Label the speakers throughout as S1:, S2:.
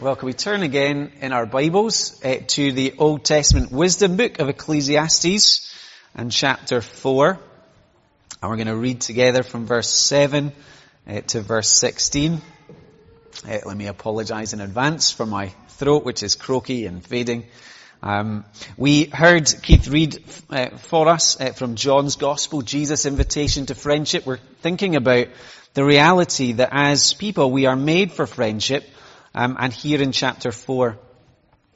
S1: Well, can we turn again in our Bibles uh, to the Old Testament wisdom book of Ecclesiastes and chapter 4. And we're going to read together from verse 7 uh, to verse 16. Uh, let me apologize in advance for my throat, which is croaky and fading. Um, we heard Keith read for us from John's Gospel, Jesus' invitation to friendship. We're thinking about the reality that as people we are made for friendship, um, and here in chapter 4,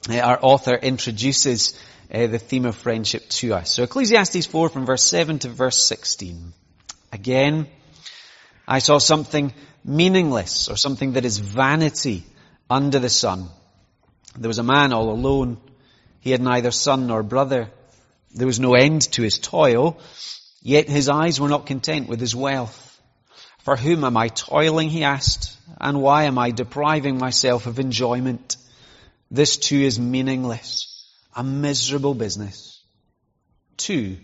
S1: uh, our author introduces uh, the theme of friendship to us. So Ecclesiastes 4 from verse 7 to verse 16. Again, I saw something meaningless or something that is vanity under the sun. There was a man all alone. He had neither son nor brother. There was no end to his toil, yet his eyes were not content with his wealth. For whom am I toiling, he asked, and why am I depriving myself of enjoyment? This too is meaningless, a miserable business. Two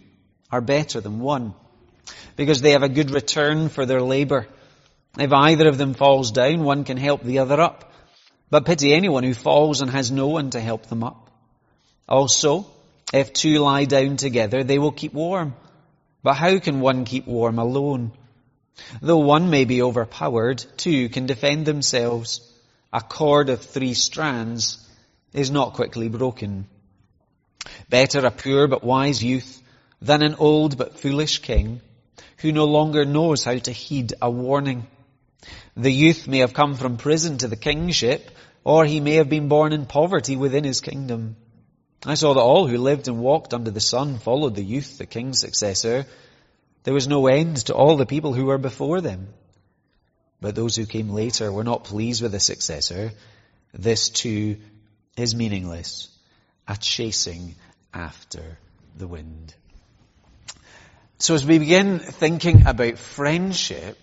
S1: are better than one, because they have a good return for their labor. If either of them falls down, one can help the other up. But pity anyone who falls and has no one to help them up. Also, if two lie down together, they will keep warm. But how can one keep warm alone? Though one may be overpowered, two can defend themselves. A cord of three strands is not quickly broken. Better a poor but wise youth than an old but foolish king who no longer knows how to heed a warning. The youth may have come from prison to the kingship, or he may have been born in poverty within his kingdom. I saw that all who lived and walked under the sun followed the youth, the king's successor, there was no end to all the people who were before them. But those who came later were not pleased with the successor. This too is meaningless, a chasing after the wind. So as we begin thinking about friendship,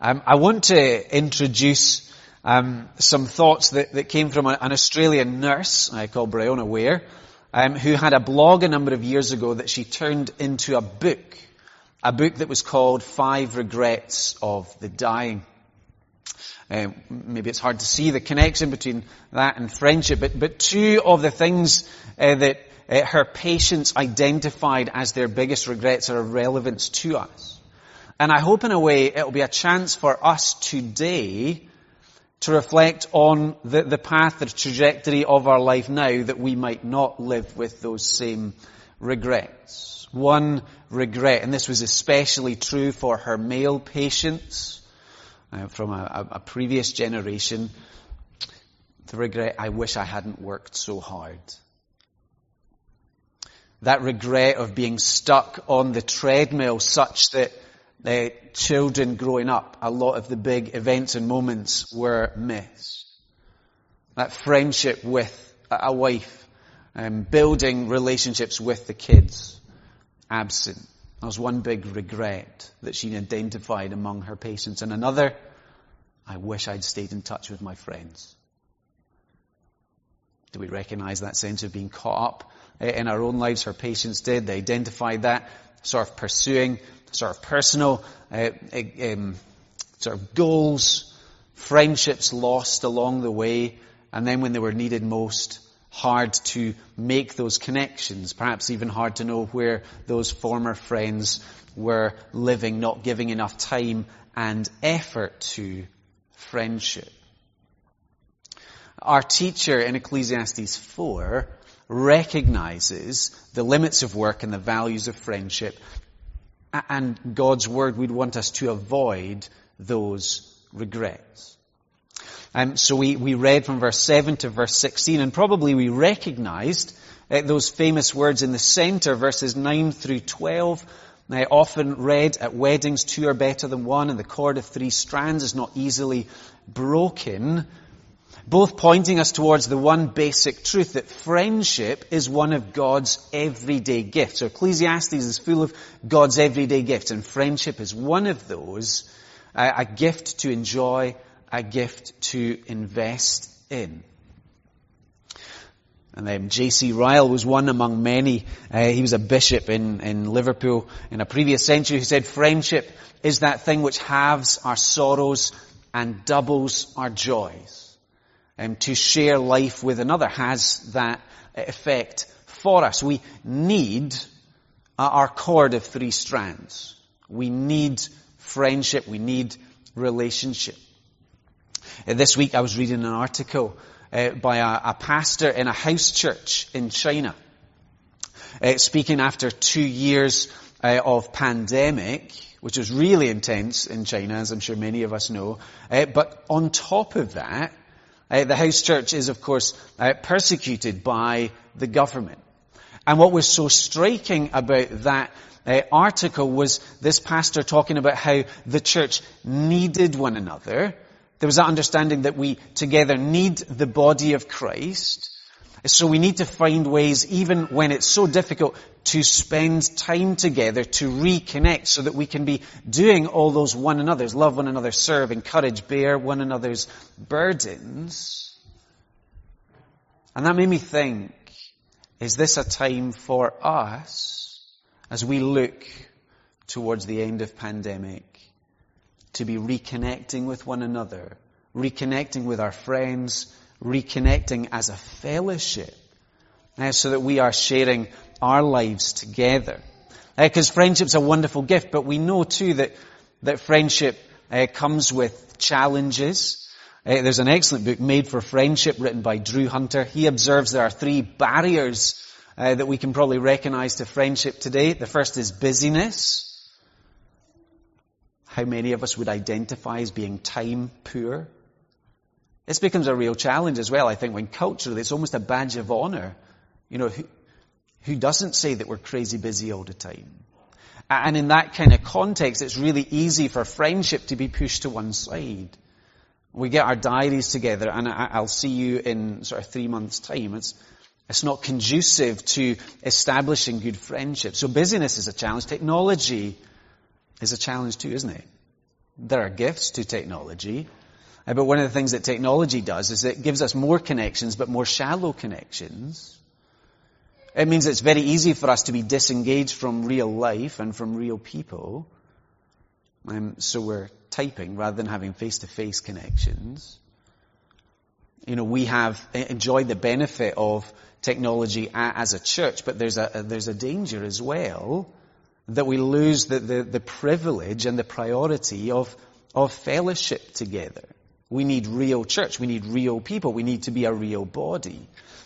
S1: um, I want to introduce um, some thoughts that, that, came from an Australian nurse I call Bronnie Ware, um, who had a blog a number of years ago that she turned into a book a book that was called Five Regrets of the Dying. Uh, maybe it's hard to see the connection between that and friendship, but, but two of the things uh, that uh, her patients identified as their biggest regrets are of relevance to us. And I hope in a way it'll be a chance for us today to reflect on the, the path, the trajectory of our life now that we might not live with those same regrets one regret, and this was especially true for her male patients uh, from a, a, previous generation, the regret, I wish I hadn't worked so hard. That regret of being stuck on the treadmill such that the children growing up, a lot of the big events and moments were missed. That friendship with a wife, um, building relationships with the kids absent. That was one big regret that she identified among her patients. And another, I wish I'd stayed in touch with my friends. Do we recognize that sense of being caught up in our own lives? Her patients did. They identified that, sort of pursuing sort of personal uh, um, sort of goals, friendships lost along the way, and then when they were needed most, hard to make those connections, perhaps even hard to know where those former friends were living, not giving enough time and effort to friendship. Our teacher in Ecclesiastes 4 recognizes the limits of work and the values of friendship and God's word would want us to avoid those regrets. Um, so we, we read from verse 7 to verse 16 and probably we recognized uh, those famous words in the center, verses 9 through 12. Uh, often read at weddings, two are better than one and the cord of three strands is not easily broken. Both pointing us towards the one basic truth that friendship is one of God's everyday gifts. So Ecclesiastes is full of God's everyday gifts and friendship is one of those, uh, a gift to enjoy a gift to invest in. And then J.C. Ryle was one among many. Uh, he was a bishop in, in Liverpool in a previous century who said friendship is that thing which halves our sorrows and doubles our joys. um, to share life with another has that effect for us. We need our cord of three strands. We need friendship. We need relationship. Uh, this week I was reading an article uh, by a, a, pastor in a house church in China, uh, speaking after two years uh, of pandemic, which was really intense in China, as I'm sure many of us know. Uh, but on top of that, uh, the house church is, of course, persecuted by the government. And what was so striking about that uh, article was this pastor talking about how the church needed one another. There was that understanding that we together need the body of Christ. So we need to find ways, even when it's so difficult, to spend time together to reconnect so that we can be doing all those one another's, love one another, serve, encourage, bear one another's burdens. And that made me think, is this a time for us, as we look towards the end of pandemic, to be reconnecting with one another, reconnecting with our friends, reconnecting as a fellowship, uh, so that we are sharing our lives together. Because uh, friendship's a wonderful gift, but we know too that, that friendship uh, comes with challenges. Uh, there's an excellent book, Made for Friendship, written by Drew Hunter. He observes there are three barriers that we can probably recognize to friendship today. The first is busyness. How many of us would identify as being time poor? This becomes a real challenge as well, I think, when culturally it's almost a badge of honor. You know, who, who doesn't say that we're crazy busy all the time? And in that kind of context, it's really easy for friendship to be pushed to one side. We get our diaries together and I'll see you in sort of three months time. It's, it's not conducive to establishing good friendship. So busyness is a challenge. Technology is a challenge too, isn't it? There are gifts to technology. Uh, but one of the things that technology does is it gives us more connections, but more shallow connections. It means it's very easy for us to be disengaged from real life and from real people. Um, so we're typing rather than having face-to-face connections. You know, we have enjoyed the benefit of technology as a church, but there's a, there's a danger as well that we lose the, the, the privilege and the priority of, of fellowship together. We need real church. We need real people. We need to be a real body.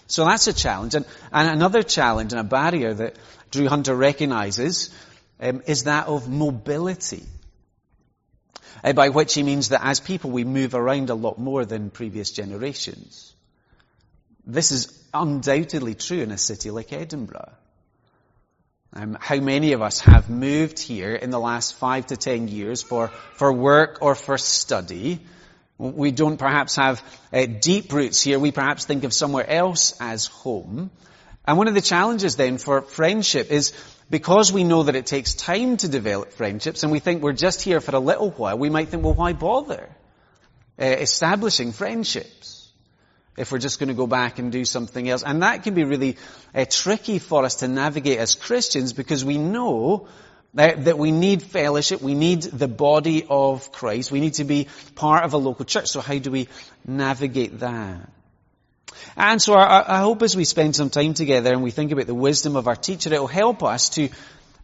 S1: So that's a challenge. And, and another challenge and a barrier that Drew Hunter recognizes um, is that of mobility. Uh, by which he means that as people we move around a lot more than previous generations. This is undoubtedly true in a city like Edinburgh. Um, how many of us have moved here in the last five to ten years for, for work or for study? We don't perhaps have uh, deep roots here. We perhaps think of somewhere else as home. And one of the challenges then for friendship is because we know that it takes time to develop friendships and we think we're just here for a little while, we might think, well, why bother uh, establishing friendships? If we're just going to go back and do something else. And that can be really uh, tricky for us to navigate as Christians because we know that, that we need fellowship, we need the body of Christ, we need to be part of a local church. So how do we navigate that? And so I, I hope as we spend some time together and we think about the wisdom of our teacher, it will help us to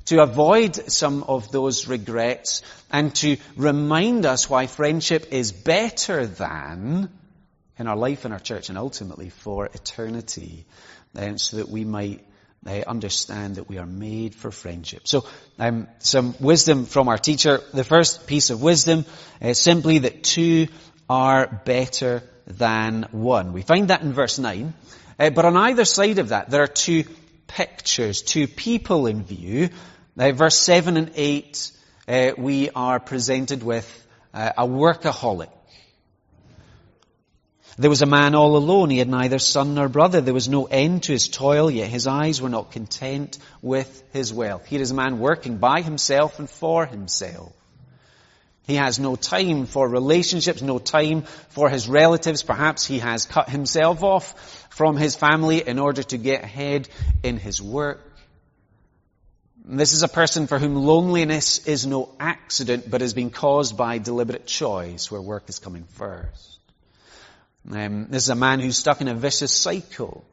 S1: to avoid some of those regrets and to remind us why friendship is better than in our life in our church and ultimately for eternity, uh, so that we might uh, understand that we are made for friendship. So, um, some wisdom from our teacher. The first piece of wisdom is simply that two are better than one. We find that in verse 9. Uh, but on either side of that, there are two pictures, two people in view. Uh, verse 7 and 8, uh, we are presented with uh, a workaholic there was a man all alone. He had neither son nor brother. There was no end to his toil, yet his eyes were not content with his wealth. Here is a man working by himself and for himself. He has no time for relationships, no time for his relatives. Perhaps he has cut himself off from his family in order to get ahead in his work. This is a person for whom loneliness is no accident, but has been caused by deliberate choice, where work is coming first. Um, this is a man who's stuck in a vicious cycle.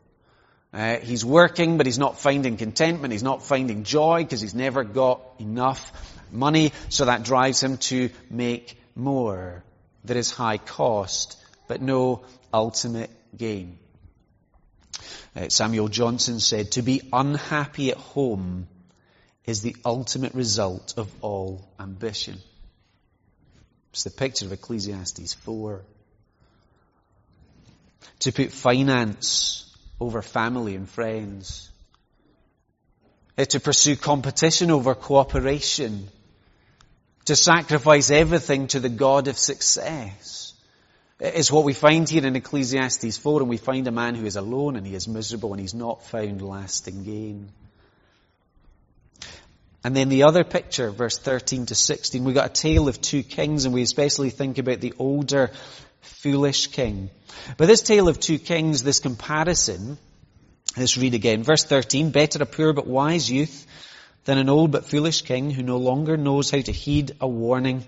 S1: Uh, he's working, but he's not finding contentment. He's not finding joy because he's never got enough money. So that drives him to make more. There is high cost, but no ultimate gain. Uh, Samuel Johnson said, to be unhappy at home is the ultimate result of all ambition. It's the picture of Ecclesiastes 4. To put finance over family and friends. Uh, to pursue competition over cooperation. To sacrifice everything to the God of success. It's what we find here in Ecclesiastes 4 and we find a man who is alone and he is miserable and he's not found lasting gain. And then the other picture, verse 13 to 16, we got a tale of two kings and we especially think about the older foolish king. But this tale of two kings, this comparison, let's read again. Verse 13, better a poor but wise youth than an old but foolish king who no longer knows how to heed a warning.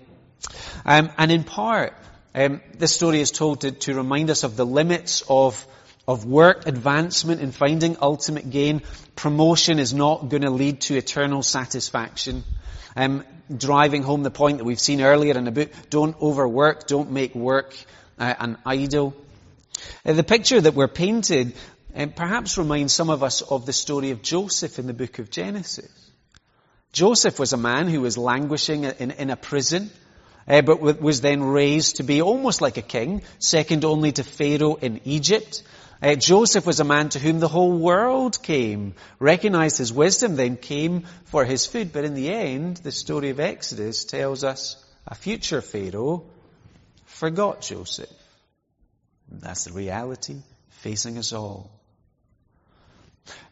S1: Um, and in part, um, this story is told to, to remind us of the limits of of work, advancement, and finding ultimate gain. Promotion is not going to lead to eternal satisfaction. Um, driving home the point that we've seen earlier in the book, don't overwork, don't make work uh, an idol. Uh, the picture that we're painted uh, perhaps reminds some of us of the story of Joseph in the book of Genesis. Joseph was a man who was languishing in, in a prison, uh, but was then raised to be almost like a king, second only to Pharaoh in Egypt. Uh, Joseph was a man to whom the whole world came, recognized his wisdom, then came for his food. But in the end, the story of Exodus tells us a future Pharaoh forgot Joseph. That's the reality facing us all.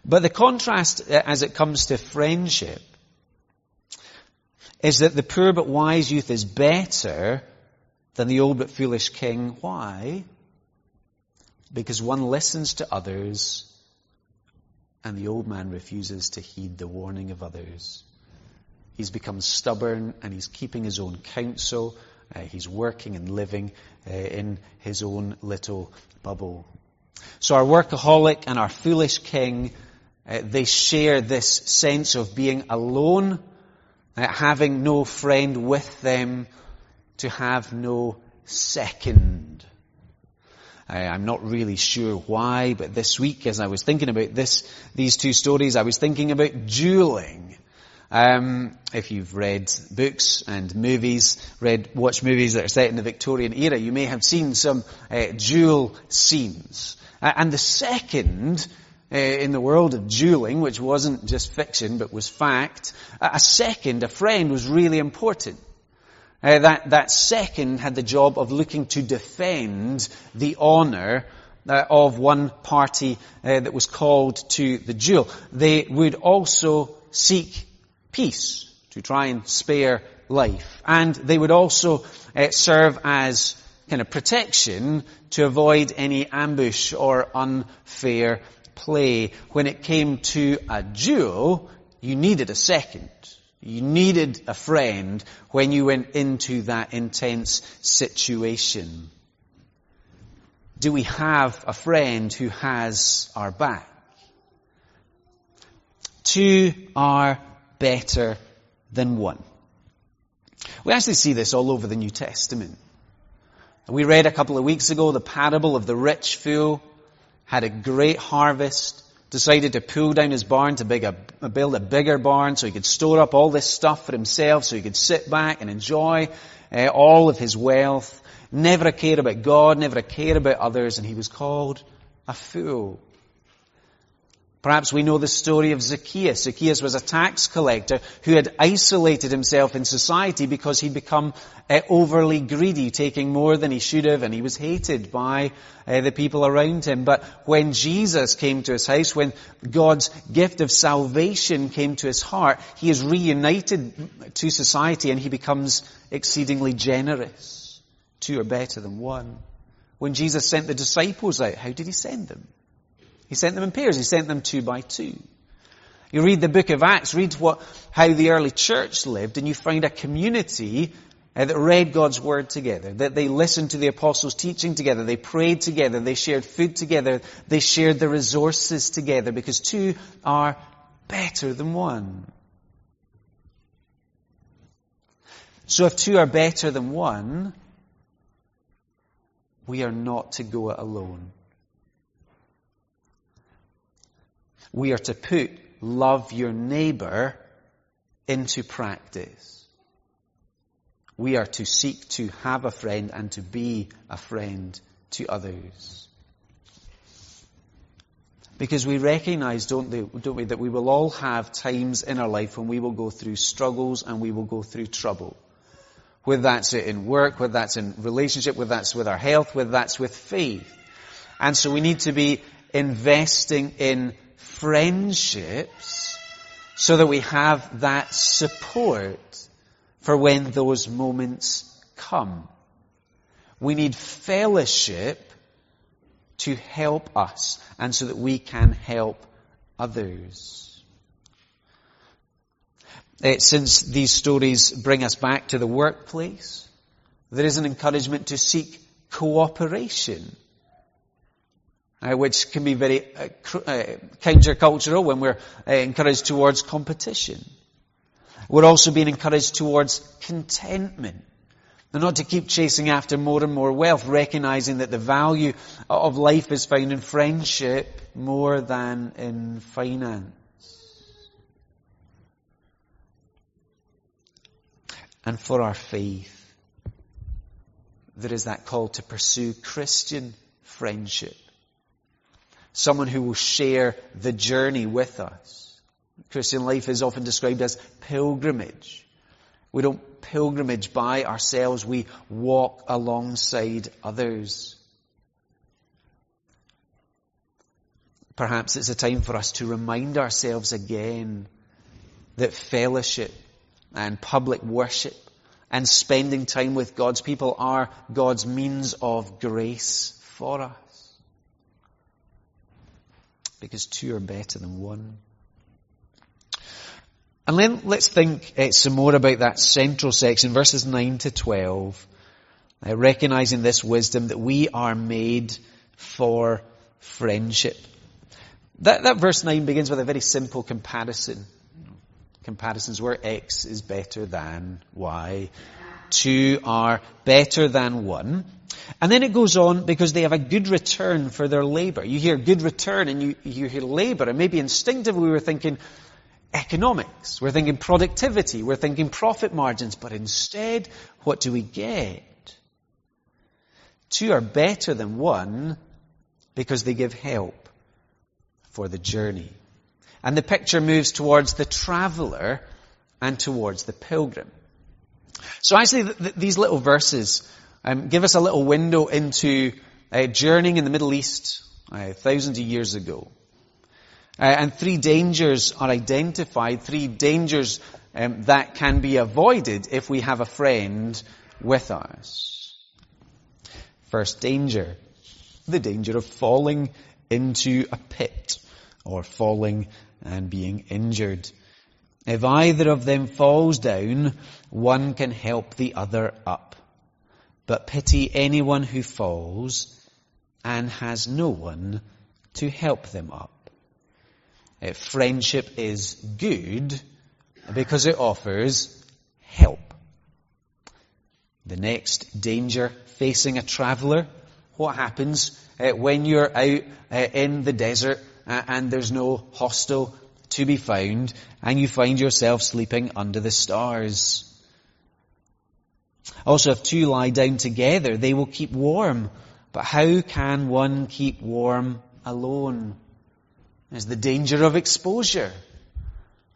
S1: But the contrast uh, as it comes to friendship is that the poor but wise youth is better than the old but foolish king. Why? Because one listens to others and the old man refuses to heed the warning of others. He's become stubborn and he's keeping his own counsel. Uh, he's working and living uh, in his own little bubble. So our workaholic and our foolish king, uh, they share this sense of being alone, uh, having no friend with them, to have no second. I'm not really sure why, but this week as I was thinking about this, these two stories, I was thinking about dueling. Um, if you've read books and movies, read, watch movies that are set in the Victorian era, you may have seen some uh, duel scenes. Uh, and the second uh, in the world of dueling, which wasn't just fiction but was fact, a second, a friend, was really important. Uh, that, that second had the job of looking to defend the honour uh, of one party uh, that was called to the duel. They would also seek peace to try and spare life. And they would also uh, serve as kind of protection to avoid any ambush or unfair play. When it came to a duel, you needed a second. You needed a friend when you went into that intense situation. Do we have a friend who has our back? Two are better than one. We actually see this all over the New Testament. We read a couple of weeks ago the parable of the rich fool had a great harvest, decided to pull down his barn to build a bigger barn so he could store up all this stuff for himself so he could sit back and enjoy uh, all of his wealth. Never a care about God, never a care about others, and he was called a fool. Perhaps we know the story of Zacchaeus. Zacchaeus was a tax collector who had isolated himself in society because he'd become uh, overly greedy, taking more than he should have, and he was hated by uh, the people around him. But when Jesus came to his house, when God's gift of salvation came to his heart, he is reunited to society and he becomes exceedingly generous. Two are better than one. When Jesus sent the disciples out, how did he send them? He sent them in pairs. He sent them two by two. You read the book of Acts, read what, how the early church lived, and you find a community uh, that read God's Word together, that they listened to the apostles' teaching together, they prayed together, they shared food together, they shared the resources together, because two are better than one. So if two are better than one, we are not to go it alone. We are to put love your neighbor into practice. We are to seek to have a friend and to be a friend to others. Because we recognize, don't, they, don't we, that we will all have times in our life when we will go through struggles and we will go through trouble. Whether that's in work, whether that's in relationship, whether that's with our health, whether that's with faith. And so we need to be investing in friendships so that we have that support for when those moments come. We need fellowship to help us and so that we can help others. Since these stories bring us back to the workplace, there is an encouragement to seek cooperation, uh, which can be very uh, uh countercultural when we're uh, encouraged towards competition. We're also being encouraged towards contentment. And not to keep chasing after more and more wealth, recognizing that the value of life is found in friendship more than in finance. and for our faith. There is that call to pursue Christian friendship. Someone who will share the journey with us. Christian life is often described as pilgrimage. We don't pilgrimage by ourselves, we walk alongside others. Perhaps it's a time for us to remind ourselves again that fellowship and public worship and spending time with God's people are God's means of grace for us. Because two are better than one. And then let's think uh, some more about that central section, verses 9 to 12. Uh, recognizing this wisdom that we are made for friendship. That, that verse 9 begins with a very simple comparison comparisons where X is better than Y. Two are better than one. And then it goes on because they have a good return for their labor. You hear good return and you, you hear labor and maybe instinctively we were thinking economics. We're thinking productivity. We're thinking profit margins. But instead, what do we get? Two are better than one because they give help for the journey. And the picture moves towards the traveler and towards the pilgrim. So actually, th- th- these little verses um, give us a little window into uh, journeying in the Middle East uh, thousands of years ago. Uh, and three dangers are identified, three dangers um, that can be avoided if we have a friend with us. First danger, the danger of falling into a pit or falling and being injured. If either of them falls down, one can help the other up. But pity anyone who falls and has no one to help them up. If friendship is good because it offers help. The next danger facing a traveller, what happens uh, when you're out uh, in the desert uh, and there's no hostel to be found, and you find yourself sleeping under the stars. Also, if two lie down together, they will keep warm. But how can one keep warm alone? There's the danger of exposure.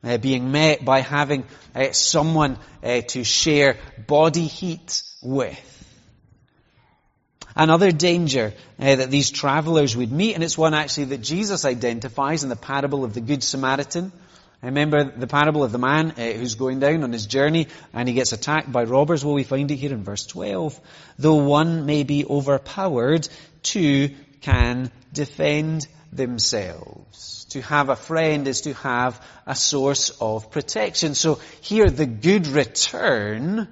S1: Uh, being met by having uh, someone uh, to share body heat with. Another danger uh, that these travelers would meet, and it's one actually that Jesus identifies in the parable of the Good Samaritan. I Remember the parable of the man uh, who's going down on his journey and he gets attacked by robbers? Well, we find it here in verse 12. Though one may be overpowered, two can defend themselves. To have a friend is to have a source of protection. So here the good return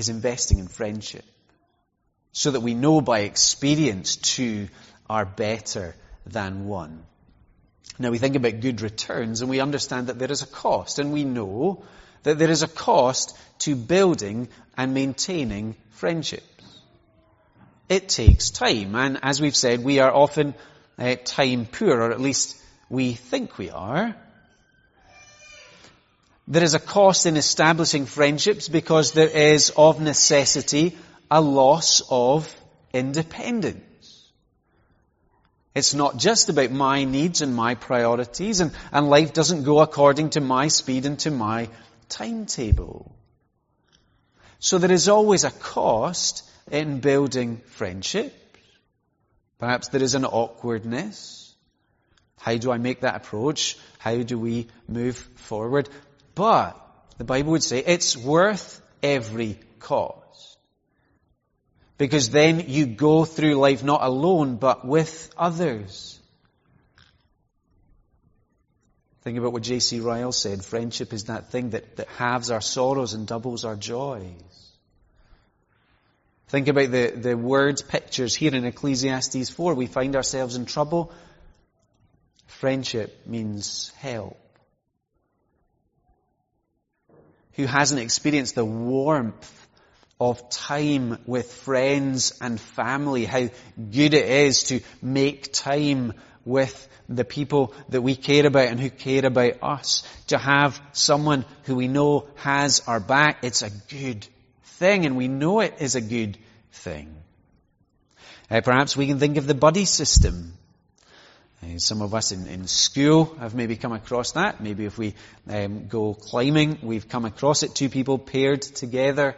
S1: is investing in friendship. So that we know by experience two are better than one. Now we think about good returns and we understand that there is a cost and we know that there is a cost to building and maintaining friendships. It takes time and as we've said we are often uh, time poor or at least we think we are. There is a cost in establishing friendships because there is of necessity a loss of independence. It's not just about my needs and my priorities and, and life doesn't go according to my speed and to my timetable. So there is always a cost in building friendships. Perhaps there is an awkwardness. How do I make that approach? How do we move forward? But the Bible would say it's worth every cost. Because then you go through life not alone, but with others. Think about what J.C. Ryle said. Friendship is that thing that, that halves our sorrows and doubles our joys. Think about the, the words, pictures here in Ecclesiastes 4. We find ourselves in trouble. Friendship means help. Who hasn't experienced the warmth of time with friends and family, how good it is to make time with the people that we care about and who care about us. To have someone who we know has our back, it's a good thing and we know it is a good thing. Uh, perhaps we can think of the buddy system some of us in, in school have maybe come across that. Maybe if we um, go climbing, we've come across it. Two people paired together,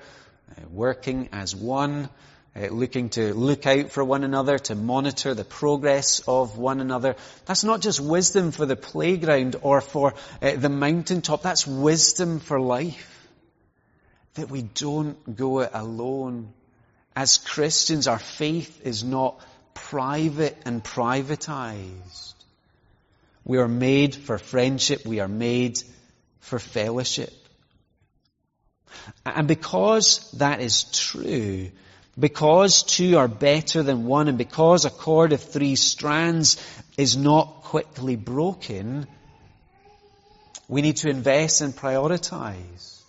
S1: uh, working as one, uh, looking to look out for one another, to monitor the progress of one another. That's not just wisdom for the playground or for uh, the mountaintop. That's wisdom for life. That we don't go it alone. As Christians, our faith is not private and privatized. We are made for friendship. We are made for fellowship. And because that is true, because two are better than one, and because a cord of three strands is not quickly broken, we need to invest and prioritize.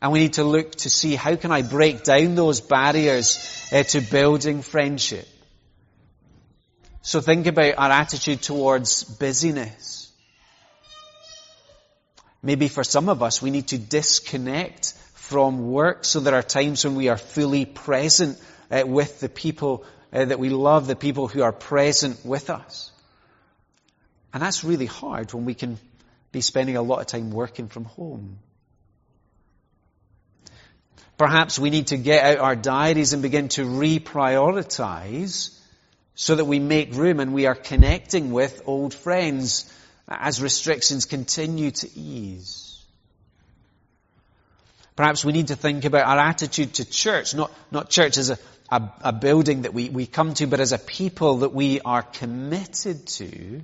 S1: And we need to look to see how can I break down those barriers uh, to building friendship. So think about our attitude towards busyness. Maybe for some of us, we need to disconnect from work so there are times when we are fully present uh, with the people uh, that we love, the people who are present with us. And that's really hard when we can be spending a lot of time working from home. Perhaps we need to get out our diaries and begin to reprioritize so that we make room and we are connecting with old friends as restrictions continue to ease. Perhaps we need to think about our attitude to church, not, not church as a, a, a building that we, we come to, but as a people that we are committed to.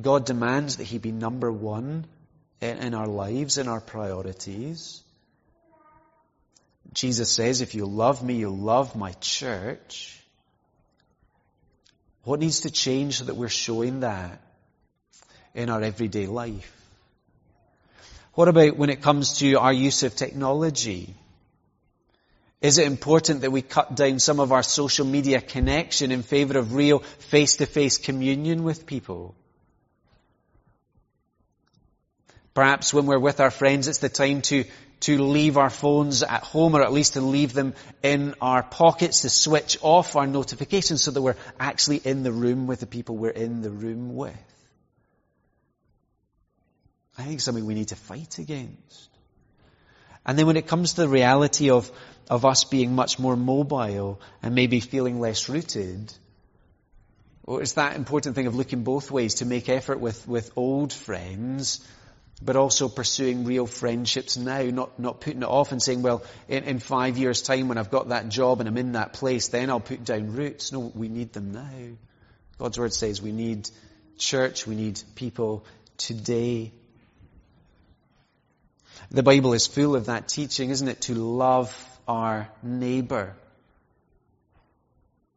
S1: God demands that He be number one in, in our lives, in our priorities. Jesus says, if you love me, you love my church. What needs to change so that we're showing that in our everyday life? What about when it comes to our use of technology? Is it important that we cut down some of our social media connection in favor of real face-to-face communion with people? Perhaps when we're with our friends, it's the time to to leave our phones at home or at least to leave them in our pockets to switch off our notifications so that we're actually in the room with the people we're in the room with. I think something we need to fight against. And then when it comes to the reality of, of us being much more mobile and maybe feeling less rooted, well, it's that important thing of looking both ways to make effort with, with old friends but also pursuing real friendships now, not, not putting it off and saying, well, in, in five years time when I've got that job and I'm in that place, then I'll put down roots. No, we need them now. God's word says we need church, we need people today. The Bible is full of that teaching, isn't it? To love our neighbor.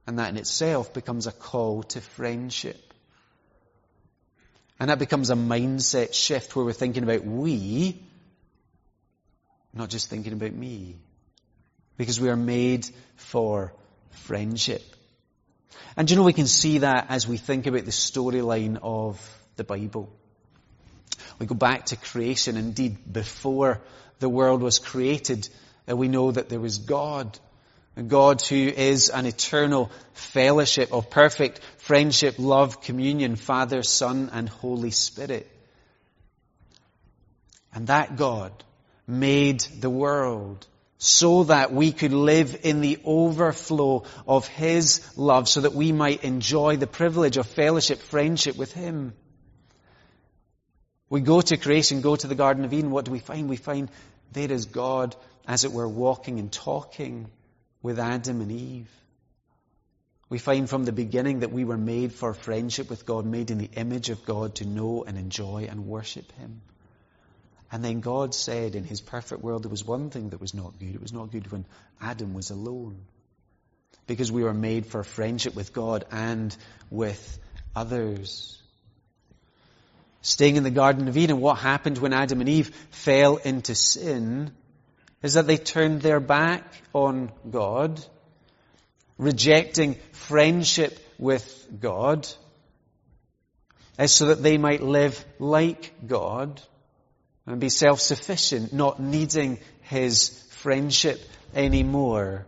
S1: And that in itself becomes a call to friendship. And that becomes a mindset shift where we're thinking about we, not just thinking about me. Because we are made for friendship. And you know, we can see that as we think about the storyline of the Bible. We go back to creation. Indeed, before the world was created, uh, we know that there was God. God who is an eternal fellowship of perfect friendship, love, communion, Father, Son, and Holy Spirit. And that God made the world so that we could live in the overflow of His love so that we might enjoy the privilege of fellowship, friendship with Him. We go to creation, go to the Garden of Eden, what do we find? We find there is God, as it were, walking and talking with Adam and Eve. We find from the beginning that we were made for friendship with God, made in the image of God to know and enjoy and worship Him. And then God said in his perfect world there was one thing that was not good. It was not good when Adam was alone. Because we were made for friendship with God and with others. Staying in the Garden of Eden, what happened when Adam and Eve fell into sin is that they turned their back on God, rejecting friendship with God, so that they might live like God and be self-sufficient, not needing his friendship anymore.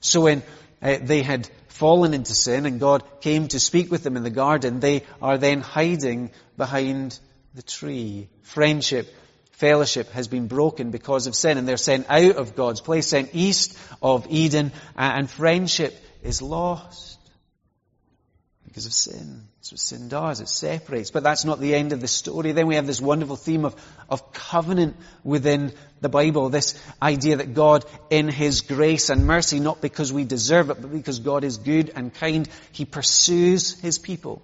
S1: So when uh, they had fallen into sin and God came to speak with them in the garden, they are then hiding behind the tree. Friendship, fellowship has been broken because of sin and they're sent out of God's place, sent east of Eden, and friendship is lost because of sin. That's what sin does. It separates. But that's not the end of the story. Then we have this wonderful theme of, of covenant within the Bible. This idea that God, in His grace and mercy, not because we deserve it, but because God is good and kind, He pursues His people.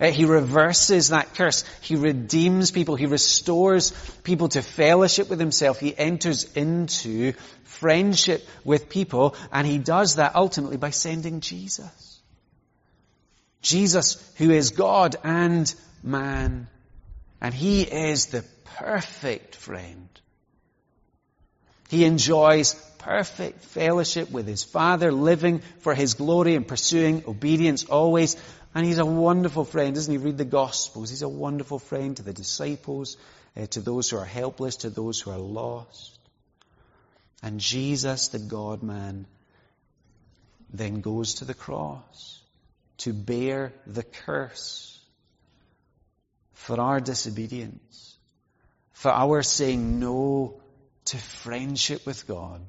S1: Uh, he reverses that curse. He redeems people. He restores people to fellowship with himself. He enters into friendship with people and he does that ultimately by sending Jesus. Jesus, who is God and man. And he is the perfect friend. He enjoys perfect fellowship with his Father, living for his glory and pursuing obedience always. And he's a wonderful friend, isn't he? Read the Gospels. He's a wonderful friend to the disciples, uh, to those who are helpless, to those who are lost. And Jesus, the God man, then goes to the cross to bear the curse for our disobedience, for our saying no to friendship with God,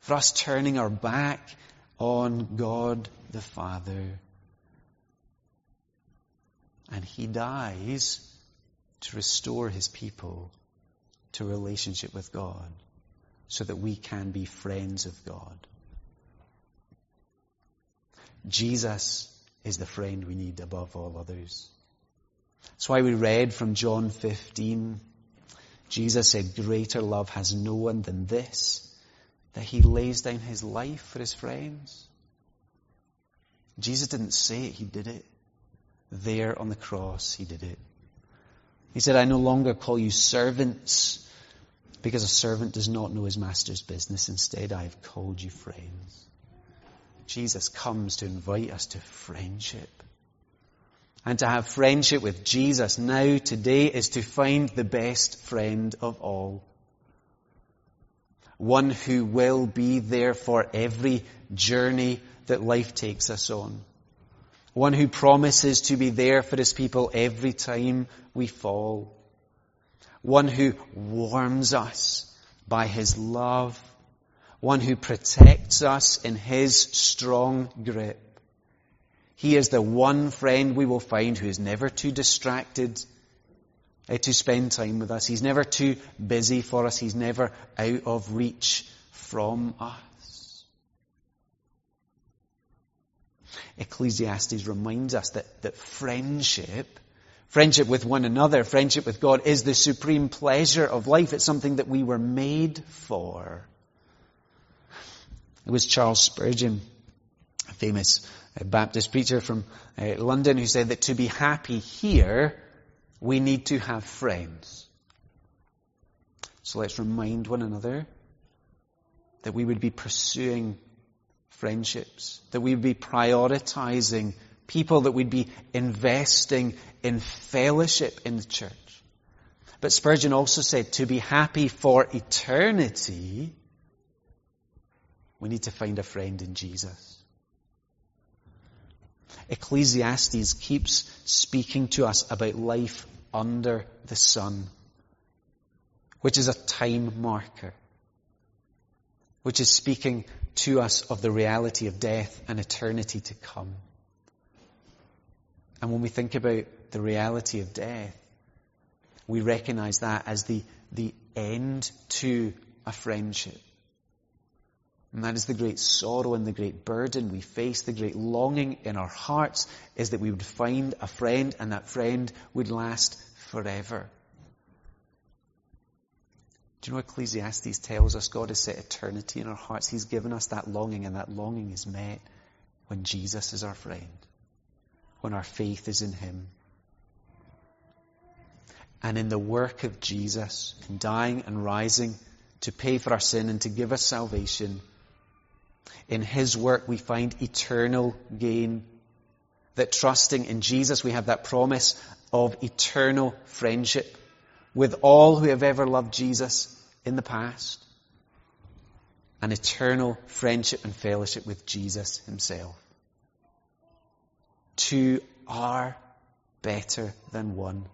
S1: for us turning our back on God the Father. And He dies to restore His people to relationship with God so that we can be friends of God. Jesus is the friend we need above all others. That's why we read from John 15. Jesus said, greater love has no one than this, that he lays down his life for his friends. Jesus didn't say it, he did it. There on the cross, he did it. He said, I no longer call you servants because a servant does not know his master's business. Instead, I have called you friends. Jesus comes to invite us to friendship. And to have friendship with Jesus now, today, is to find the best friend of all. One who will be there for every journey that life takes us on. One who promises to be there for his people every time we fall. One who warms us by his love one who protects us in his strong grip. He is the one friend we will find who is never too distracted uh, to spend time with us. He's never too busy for us. He's never out of reach from us. Ecclesiastes reminds us that, that friendship, Friendship with one another, friendship with God is the supreme pleasure of life. It's something that we were made for. It was Charles Spurgeon, a famous uh, Baptist preacher from uh, London, who said that to be happy here, we need to have friends. So let's remind one another that we would be pursuing friendships, that we would be prioritizing people, that we'd be investing in fellowship in the church. But Spurgeon also said to be happy for eternity, we need to find a friend in Jesus. Ecclesiastes keeps speaking to us about life under the sun, which is a time marker, which is speaking to us of the reality of death and eternity to come. And when we think about the reality of death, we recognize that as the, the end to a friendship. And that is the great sorrow and the great burden we face, the great longing in our hearts is that we would find a friend and that friend would last forever. Do you know Ecclesiastes tells us God has set eternity in our hearts? He's given us that longing and that longing is met when Jesus is our friend, when our faith is in Him. And in the work of Jesus, in dying and rising to pay for our sin and to give us salvation, in His work we find eternal gain. That trusting in Jesus we have that promise of eternal friendship with all who have ever loved Jesus in the past. An eternal friendship and fellowship with Jesus Himself. Two are better than one,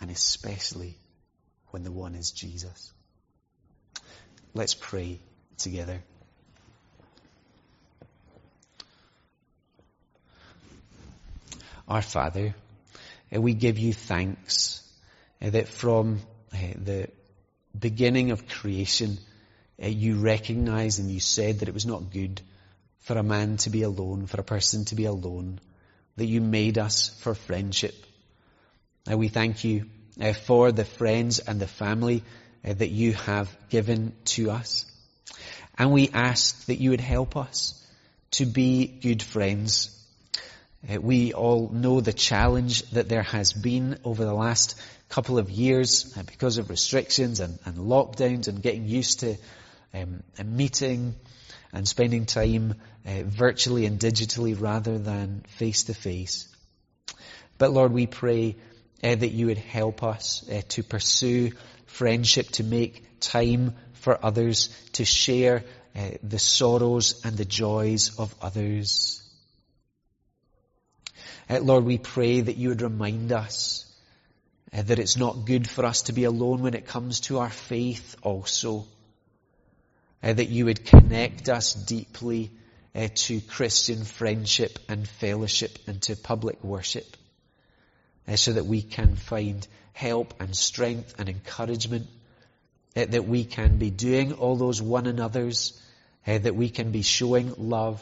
S1: and especially when the one is Jesus. Let's pray together. Our Father, uh, we give you thanks that from uh, the beginning of creation, you recognized and you said that it was not good for a man to be alone, for a person to be alone, that you made us for friendship. And we thank you for the friends and the family that you have given to us. And we ask that you would help us to be good friends uh, we all know the challenge that there has been over the last couple of years uh, because of restrictions and, and, lockdowns and getting used to um, meeting and spending time uh, virtually and digitally rather than face to face. But Lord, we pray uh, that you would help us uh, to pursue friendship, to make time for others, to share uh, the sorrows and the joys of others. Uh, Lord, we pray that you would remind us uh, that it's not good for us to be alone when it comes to our faith also. Uh, that you would connect us deeply to Christian friendship and fellowship and to public worship so that we can find help and strength and encouragement that we can be doing all those one another's that we can be showing love.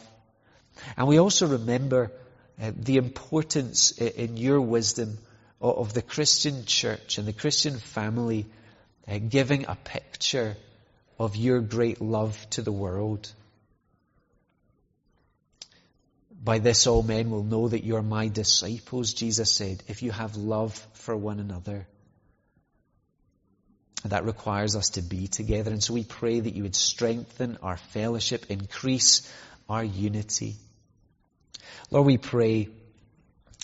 S1: And we also remember uh, the importance in your wisdom of the Christian church and the Christian family uh, giving a picture of your great love to the world. By this all men will know that you are my disciples, Jesus said, if you have love for one another. That requires us to be together. And so we pray that you would strengthen our fellowship, increase our unity. Lord, we pray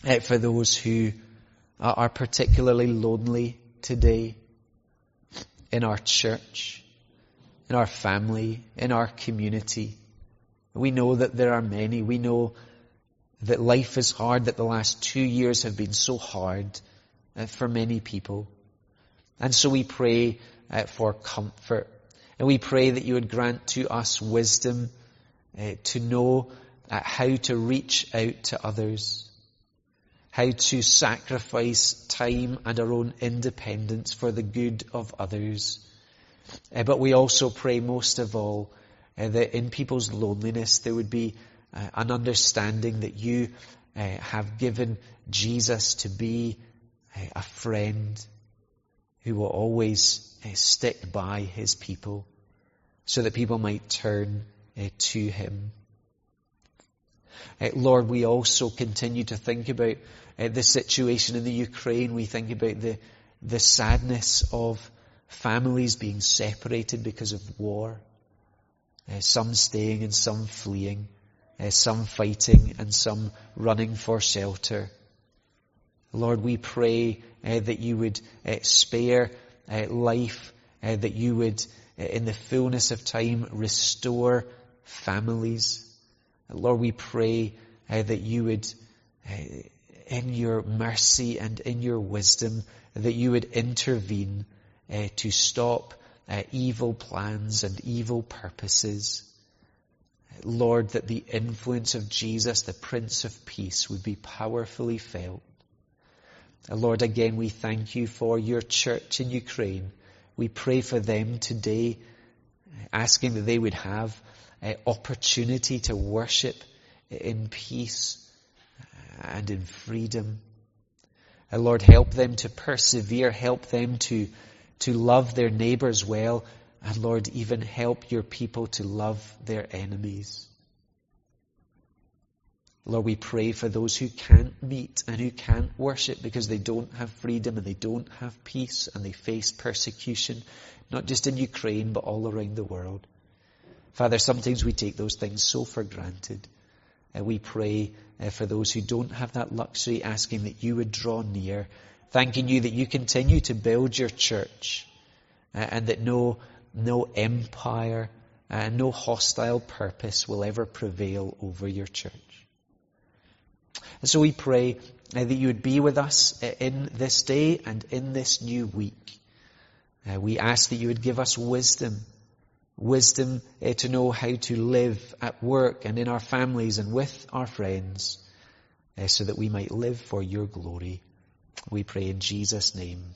S1: uh, for those who are particularly lonely today in our church, in our family, in our community. We know that there are many. We know that life is hard, that the last two years have been so hard uh, for many people. And so we pray uh, for comfort. And we pray that you would grant to us wisdom uh, to know at how to reach out to others, how to sacrifice time and our own independence for the good of others. Uh, but we also pray most of all uh, that in people's loneliness there would be uh, an understanding that you have given Jesus to be a friend who will always stick by his people so that people might turn to him. Uh, Lord, we also continue to think about uh, the situation in the Ukraine. We think about the, the sadness of families being separated because of war. Uh, some staying and some fleeing. Some fighting and some running for shelter. Lord, we pray uh, that you would uh, spare uh, life, that you would, in the fullness of time, restore families. Lord, we pray eh, that you would, eh, in your mercy and in your wisdom, that you would intervene eh, to stop evil plans and evil purposes. Lord, that the influence of Jesus, the Prince of Peace, would be powerfully felt. Lord, again, we thank you for your church in Ukraine. We pray for them today, asking that they would have uh, opportunity to worship in peace and in freedom. Uh, Lord, help them to persevere, help them to, to love their neighbors well, and Lord, even help your people to love their enemies. Lord, we pray for those who can't meet and who can't worship because they don't have freedom and they don't have peace and they face persecution, not just in Ukraine, but all around the world. Father, sometimes we take those things so for granted. We pray uh, for those who don't have that luxury, asking that you would draw near, thanking you that you continue to build your church uh, and that no no empire, and no hostile purpose will ever prevail over your church. And so we pray uh, that you would be with us uh, in this day and in this new week. Uh, we ask that you would give us wisdom, wisdom uh, to know how to live at work and in our families and with our friends, uh, so that we might live for your glory. We pray in Jesus' name.